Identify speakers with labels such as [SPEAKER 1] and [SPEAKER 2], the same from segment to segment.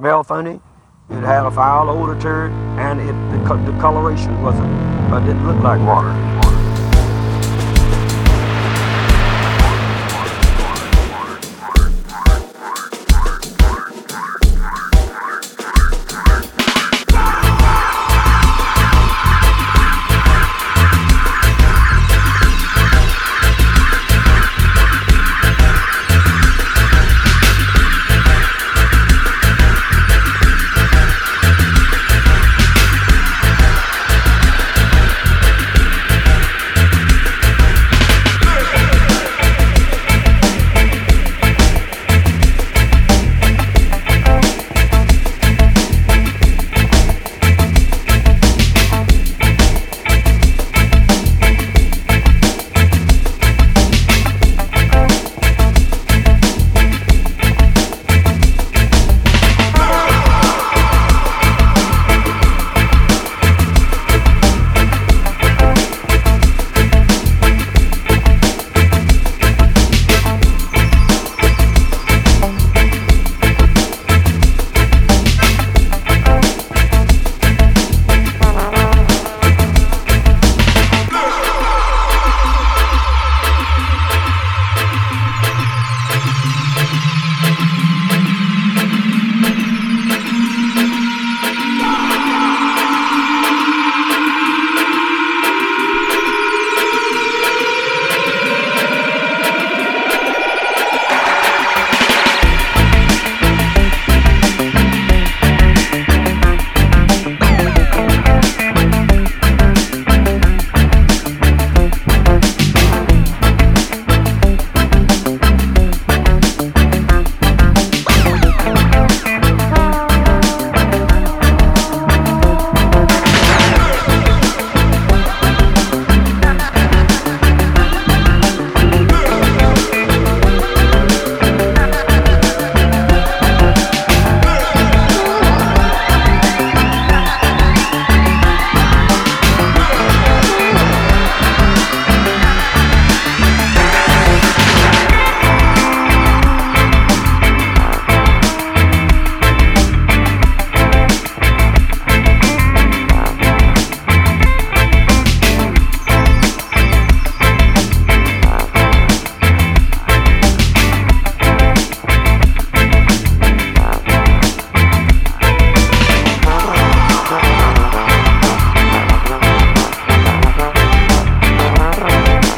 [SPEAKER 1] smelled funny. It had a foul odor to it, and it the, the coloration wasn't. Didn't look like water.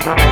[SPEAKER 1] Bye.